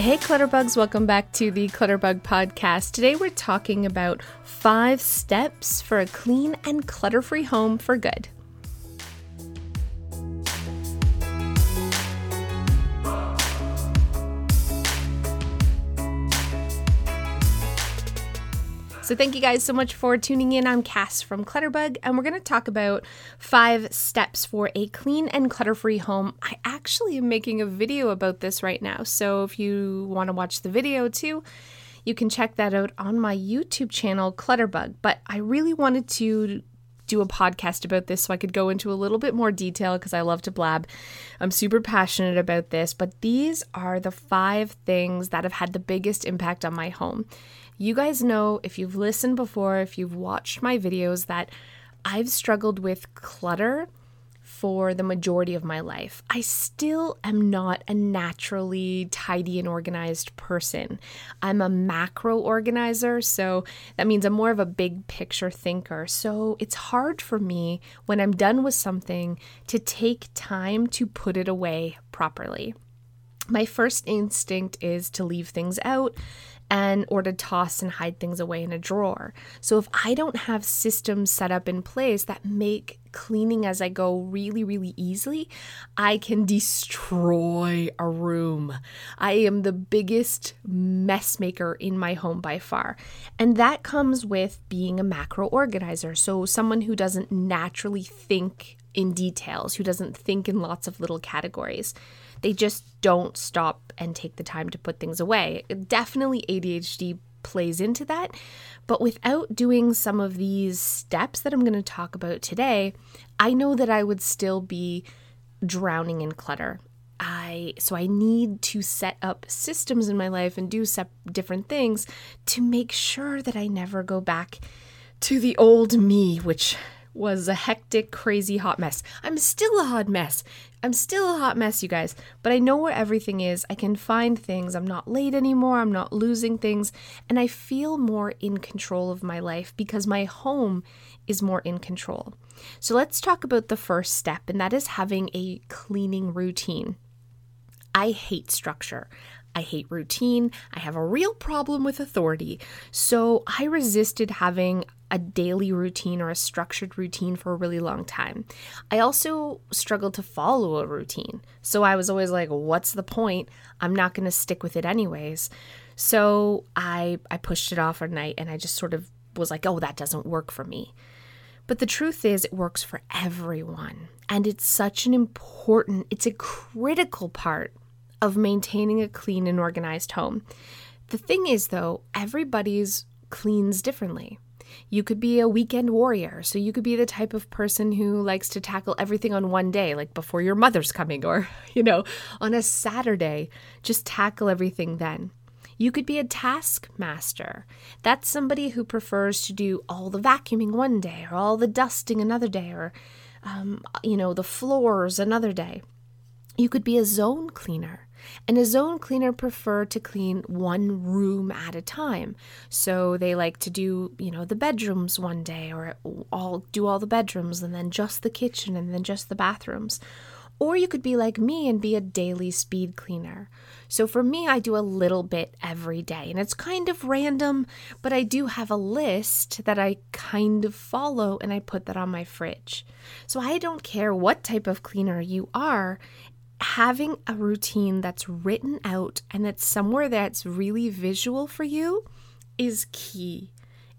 Hey, Clutterbugs, welcome back to the Clutterbug Podcast. Today we're talking about five steps for a clean and clutter free home for good. So, thank you guys so much for tuning in. I'm Cass from Clutterbug, and we're going to talk about five steps for a clean and clutter free home. I actually am making a video about this right now. So, if you want to watch the video too, you can check that out on my YouTube channel, Clutterbug. But I really wanted to do a podcast about this so I could go into a little bit more detail because I love to blab. I'm super passionate about this, but these are the five things that have had the biggest impact on my home. You guys know if you've listened before, if you've watched my videos, that I've struggled with clutter for the majority of my life. I still am not a naturally tidy and organized person. I'm a macro organizer, so that means I'm more of a big picture thinker. So it's hard for me when I'm done with something to take time to put it away properly. My first instinct is to leave things out and or to toss and hide things away in a drawer. So if I don't have systems set up in place that make cleaning as I go really really easily, I can destroy a room. I am the biggest mess maker in my home by far. And that comes with being a macro organizer. So someone who doesn't naturally think in details, who doesn't think in lots of little categories. They just don't stop and take the time to put things away. Definitely ADHD plays into that, but without doing some of these steps that I'm going to talk about today, I know that I would still be drowning in clutter. I so I need to set up systems in my life and do different things to make sure that I never go back to the old me, which was a hectic, crazy hot mess. I'm still a hot mess. I'm still a hot mess, you guys, but I know where everything is. I can find things. I'm not late anymore. I'm not losing things. And I feel more in control of my life because my home is more in control. So let's talk about the first step, and that is having a cleaning routine. I hate structure. I hate routine. I have a real problem with authority. So I resisted having a daily routine or a structured routine for a really long time. I also struggled to follow a routine. So I was always like, what's the point? I'm not going to stick with it anyways. So I I pushed it off at night and I just sort of was like, "Oh, that doesn't work for me." But the truth is it works for everyone. And it's such an important, it's a critical part of maintaining a clean and organized home. The thing is, though, everybody's cleans differently. You could be a weekend warrior, so you could be the type of person who likes to tackle everything on one day, like before your mother's coming, or, you know, on a Saturday, just tackle everything then. You could be a taskmaster. That's somebody who prefers to do all the vacuuming one day, or all the dusting another day, or, um, you know, the floors another day. You could be a zone cleaner. And a zone cleaner prefer to clean one room at a time. So they like to do, you know, the bedrooms one day or all do all the bedrooms and then just the kitchen and then just the bathrooms. Or you could be like me and be a daily speed cleaner. So for me, I do a little bit every day and it's kind of random, but I do have a list that I kind of follow and I put that on my fridge. So I don't care what type of cleaner you are, having a routine that's written out and that's somewhere that's really visual for you is key.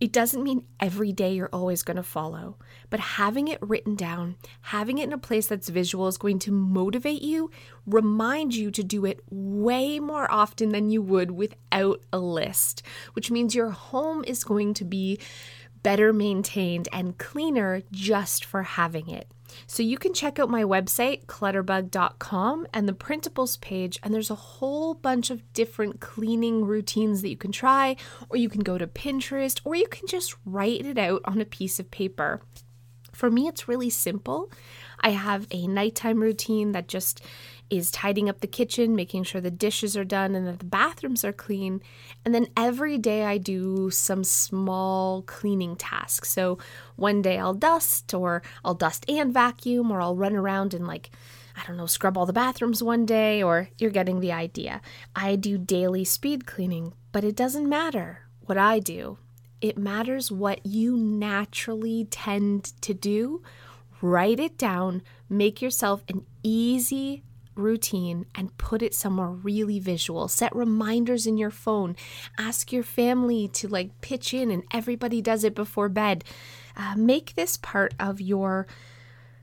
It doesn't mean every day you're always going to follow, but having it written down, having it in a place that's visual is going to motivate you, remind you to do it way more often than you would without a list, which means your home is going to be better maintained and cleaner just for having it. So you can check out my website, clutterbug.com, and the printables page, and there's a whole bunch of different cleaning routines that you can try, or you can go to Pinterest, or you can just write it out on a piece of paper. For me, it's really simple. I have a nighttime routine that just is tidying up the kitchen, making sure the dishes are done and that the bathrooms are clean. And then every day I do some small cleaning tasks. So one day I'll dust, or I'll dust and vacuum, or I'll run around and like, I don't know, scrub all the bathrooms one day, or you're getting the idea. I do daily speed cleaning, but it doesn't matter what I do. It matters what you naturally tend to do. Write it down, make yourself an easy routine and put it somewhere really visual. Set reminders in your phone. Ask your family to like pitch in, and everybody does it before bed. Uh, make this part of your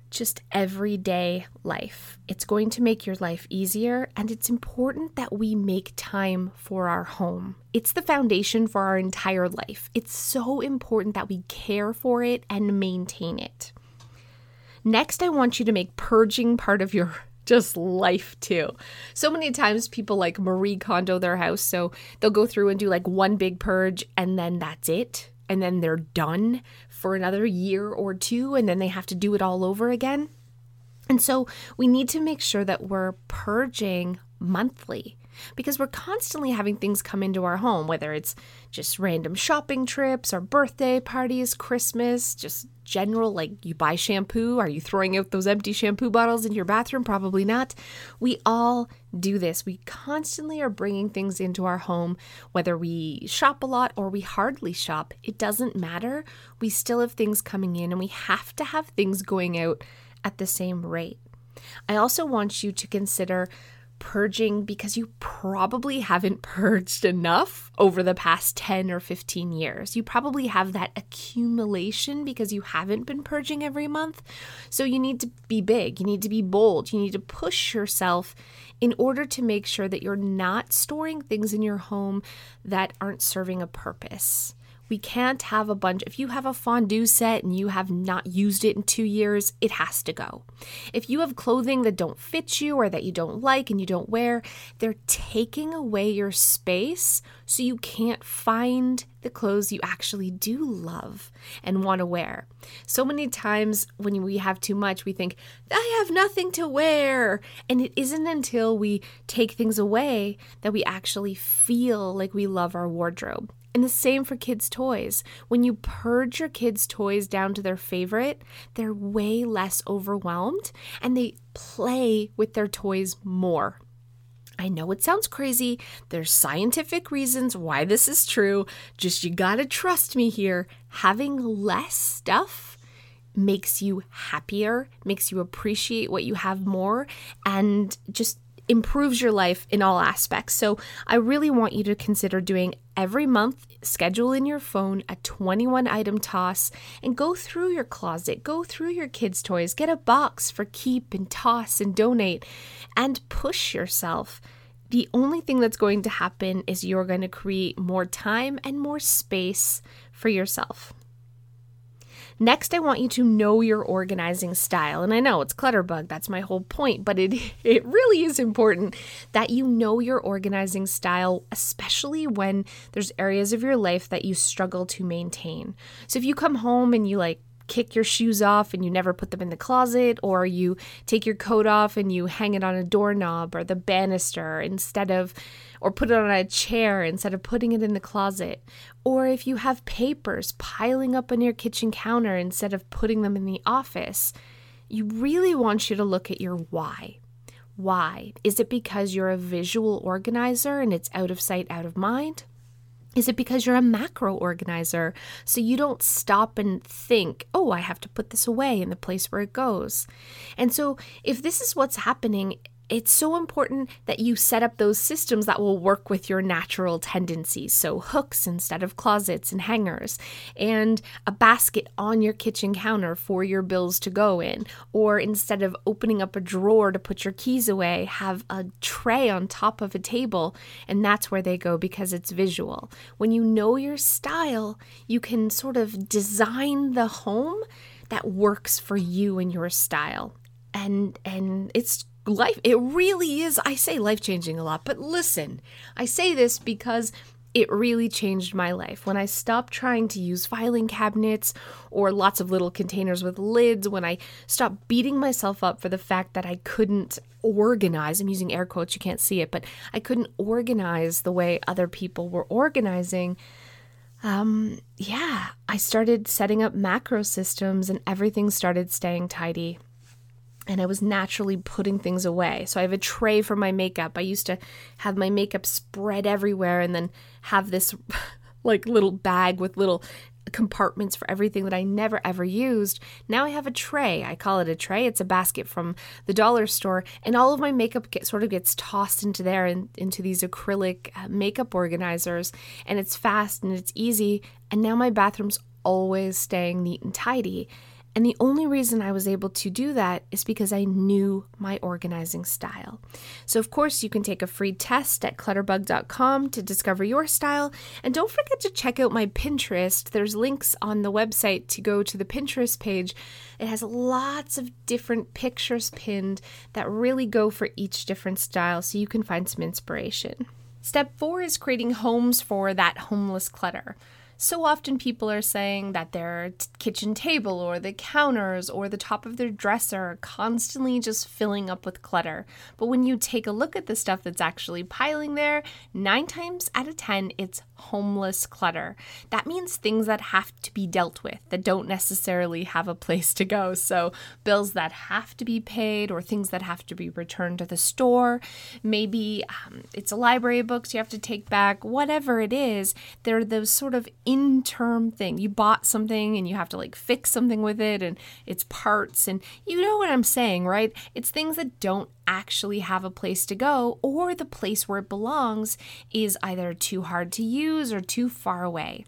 just everyday life. It's going to make your life easier, and it's important that we make time for our home. It's the foundation for our entire life. It's so important that we care for it and maintain it. Next, I want you to make purging part of your just life too. So many times people like Marie Kondo their house, so they'll go through and do like one big purge and then that's it. And then they're done for another year or two and then they have to do it all over again. And so we need to make sure that we're purging monthly because we're constantly having things come into our home, whether it's just random shopping trips or birthday parties, Christmas, just general, like you buy shampoo. Are you throwing out those empty shampoo bottles in your bathroom? Probably not. We all do this. We constantly are bringing things into our home, whether we shop a lot or we hardly shop. It doesn't matter. We still have things coming in and we have to have things going out at the same rate. I also want you to consider purging because you probably haven't purged enough over the past 10 or 15 years. You probably have that accumulation because you haven't been purging every month. So you need to be big, you need to be bold, you need to push yourself in order to make sure that you're not storing things in your home that aren't serving a purpose. We can't have a bunch. If you have a fondue set and you have not used it in two years, it has to go. If you have clothing that don't fit you or that you don't like and you don't wear, they're taking away your space so you can't find the clothes you actually do love and want to wear. So many times when we have too much, we think, I have nothing to wear. And it isn't until we take things away that we actually feel like we love our wardrobe. And the same for kids' toys. When you purge your kids' toys down to their favorite, they're way less overwhelmed and they play with their toys more. I know it sounds crazy. There's scientific reasons why this is true. Just you gotta trust me here. Having less stuff makes you happier, makes you appreciate what you have more, and just improves your life in all aspects. So I really want you to consider doing every month, schedule in your phone a 21 item toss and go through your closet, go through your kids' toys, get a box for keep and toss and donate, and push yourself. The only thing that's going to happen is you're going to create more time and more space for yourself. Next, I want you to know your organizing style. And I know it's Clutterbug, that's my whole point, but it, it really is important that you know your organizing style, especially when there's areas of your life that you struggle to maintain. So if you come home and you like kick your shoes off and you never put them in the closet, or you take your coat off and you hang it on a doorknob or the banister instead of, or put it on a chair instead of putting it in the closet. Or if you have papers piling up on your kitchen counter instead of putting them in the office, you really want you to look at your why. Why? Is it because you're a visual organizer and it's out of sight, out of mind? Is it because you're a macro organizer? So you don't stop and think, oh, I have to put this away in the place where it goes. And so if this is what's happening, it's so important that you set up those systems that will work with your natural tendencies. So, hooks instead of closets and hangers, and a basket on your kitchen counter for your bills to go in. Or instead of opening up a drawer to put your keys away, have a tray on top of a table, and that's where they go because it's visual. When you know your style, you can sort of design the home that works for you and your style. And and it's life it really is i say life changing a lot but listen i say this because it really changed my life. When I stopped trying to use filing cabinets or lots of little containers with lids, when I stopped beating myself up for the fact that I couldn't organize, I'm using air quotes, you can't see it, but I couldn't organize the way other people were organizing. Um, yeah, I started setting up macro systems and everything started staying tidy and I was naturally putting things away. So I have a tray for my makeup. I used to have my makeup spread everywhere and then have this like little bag with little compartments for everything that I never ever used. Now I have a tray. I call it a tray. It's a basket from the dollar store, and all of my makeup get, sort of gets tossed into there and into these acrylic uh, makeup organizers, and it's fast and it's easy. And now my bathroom's always staying neat and tidy. And the only reason I was able to do that is because I knew my organizing style. So, of course, you can take a free test at clutterbug.com to discover your style. And don't forget to check out my Pinterest. There's links on the website to go to the Pinterest page. It has lots of different pictures pinned that really go for each different style so you can find some inspiration. Step four is creating homes for that homeless clutter. So often people are saying that their t- kitchen table or the counters or the top of their dresser are constantly just filling up with clutter. But when you take a look at the stuff that's actually piling there, nine times out of 10, it's homeless clutter. That means things that have to be dealt with that don't necessarily have a place to go. So, bills that have to be paid or things that have to be returned to the store. Maybe um, it's a library of books you have to take back, whatever it is. They're those sort of interim thing. You bought something and you have to like fix something with it and it's parts and you know what I'm saying, right? It's things that don't actually have a place to go or the place where it belongs is either too hard to use or too far away.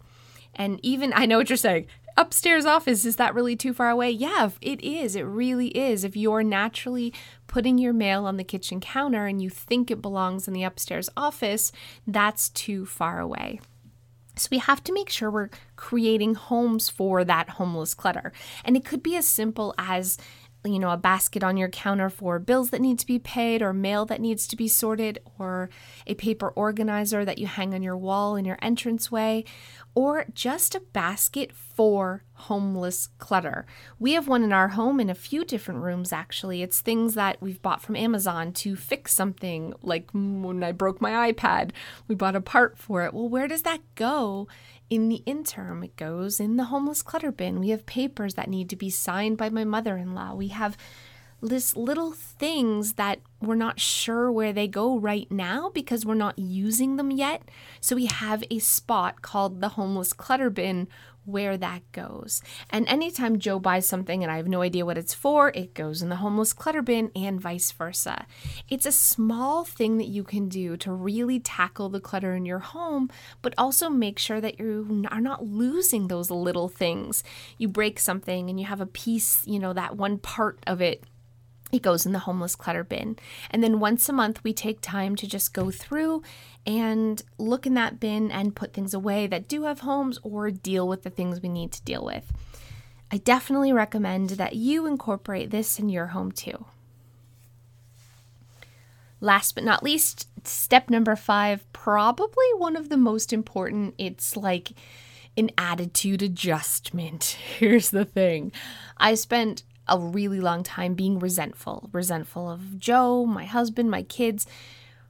And even I know what you're saying. Upstairs office, is that really too far away? Yeah, it is. It really is. If you're naturally putting your mail on the kitchen counter and you think it belongs in the upstairs office, that's too far away. So we have to make sure we're creating homes for that homeless clutter. And it could be as simple as you know, a basket on your counter for bills that need to be paid or mail that needs to be sorted or a paper organizer that you hang on your wall in your entranceway or just a basket for homeless clutter. We have one in our home in a few different rooms actually. It's things that we've bought from Amazon to fix something like when I broke my iPad, we bought a part for it. Well, where does that go in the interim, it goes in the homeless clutter bin. We have papers that need to be signed by my mother in law. We have this little things that we're not sure where they go right now because we're not using them yet. So we have a spot called the homeless clutter bin where that goes. And anytime Joe buys something and I have no idea what it's for, it goes in the homeless clutter bin and vice versa. It's a small thing that you can do to really tackle the clutter in your home, but also make sure that you are not losing those little things. You break something and you have a piece, you know, that one part of it it goes in the homeless clutter bin. And then once a month, we take time to just go through and look in that bin and put things away that do have homes or deal with the things we need to deal with. I definitely recommend that you incorporate this in your home too. Last but not least, step number five, probably one of the most important. It's like an attitude adjustment. Here's the thing I spent a really long time being resentful, resentful of Joe, my husband, my kids,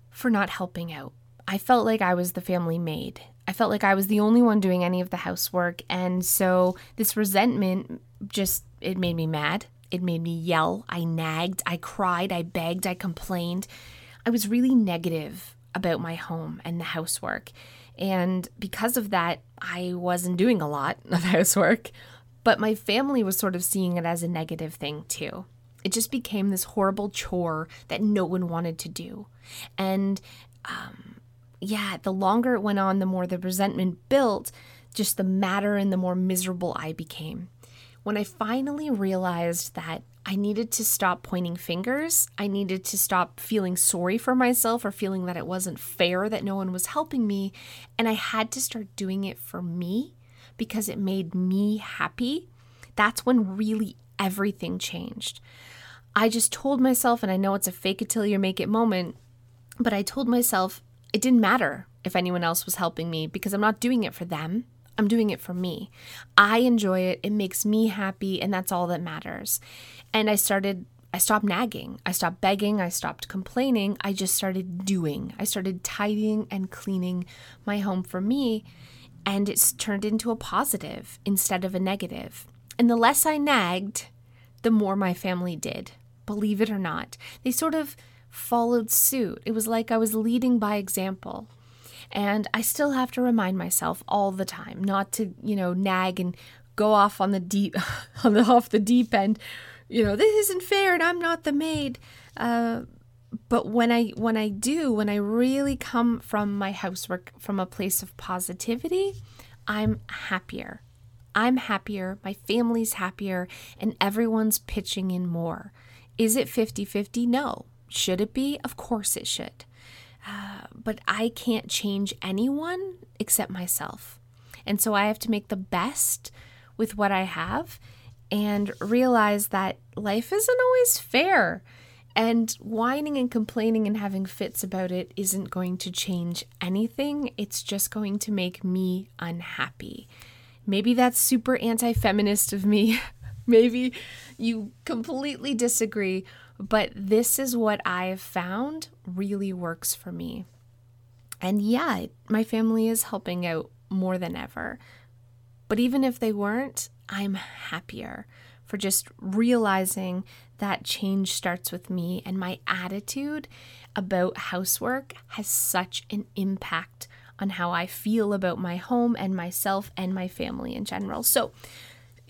for not helping out. I felt like I was the family maid. I felt like I was the only one doing any of the housework. And so this resentment just, it made me mad. It made me yell. I nagged. I cried. I begged. I complained. I was really negative about my home and the housework. And because of that, I wasn't doing a lot of housework. But my family was sort of seeing it as a negative thing too. It just became this horrible chore that no one wanted to do. And um, yeah, the longer it went on, the more the resentment built, just the madder and the more miserable I became. When I finally realized that I needed to stop pointing fingers, I needed to stop feeling sorry for myself or feeling that it wasn't fair that no one was helping me, and I had to start doing it for me because it made me happy, that's when really everything changed. I just told myself, and I know it's a fake it till you make it moment, but I told myself it didn't matter if anyone else was helping me because I'm not doing it for them. I'm doing it for me. I enjoy it. It makes me happy, and that's all that matters. And I started I stopped nagging. I stopped begging. I stopped complaining. I just started doing. I started tidying and cleaning my home for me, and it's turned into a positive instead of a negative. And the less I nagged, the more my family did. Believe it or not, they sort of followed suit. It was like I was leading by example. And I still have to remind myself all the time not to, you know, nag and go off on the deep on the off the deep end. You know, this isn't fair and I'm not the maid. Uh, but when I when I do, when I really come from my housework from a place of positivity, I'm happier. I'm happier, my family's happier, and everyone's pitching in more. Is it 50 50? No. Should it be? Of course it should. Uh, but I can't change anyone except myself. And so I have to make the best with what I have and realize that life isn't always fair. And whining and complaining and having fits about it isn't going to change anything. It's just going to make me unhappy. Maybe that's super anti feminist of me. Maybe you completely disagree, but this is what I've found really works for me. And yeah, my family is helping out more than ever. But even if they weren't, I'm happier for just realizing that change starts with me and my attitude about housework has such an impact on how I feel about my home and myself and my family in general. So,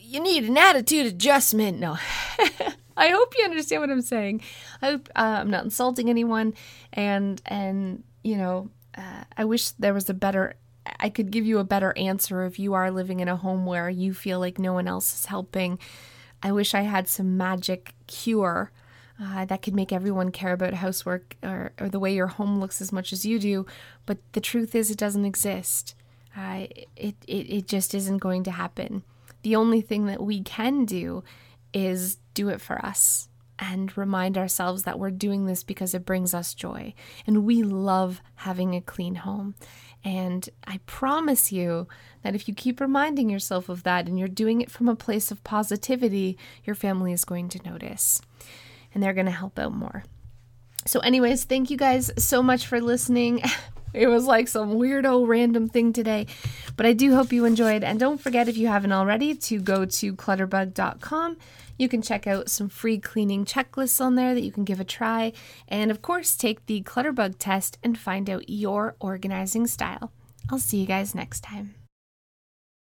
you need an attitude adjustment. No. I hope you understand what I'm saying. I hope uh, I'm not insulting anyone and and you know, uh, I wish there was a better I could give you a better answer if you are living in a home where you feel like no one else is helping. I wish I had some magic cure uh, that could make everyone care about housework or, or the way your home looks as much as you do. But the truth is, it doesn't exist. It, it, it just isn't going to happen. The only thing that we can do is do it for us and remind ourselves that we're doing this because it brings us joy. And we love having a clean home. And I promise you that if you keep reminding yourself of that and you're doing it from a place of positivity, your family is going to notice and they're going to help out more. So, anyways, thank you guys so much for listening. It was like some weirdo random thing today, but I do hope you enjoyed. And don't forget, if you haven't already, to go to clutterbug.com. You can check out some free cleaning checklists on there that you can give a try. And of course, take the Clutterbug test and find out your organizing style. I'll see you guys next time.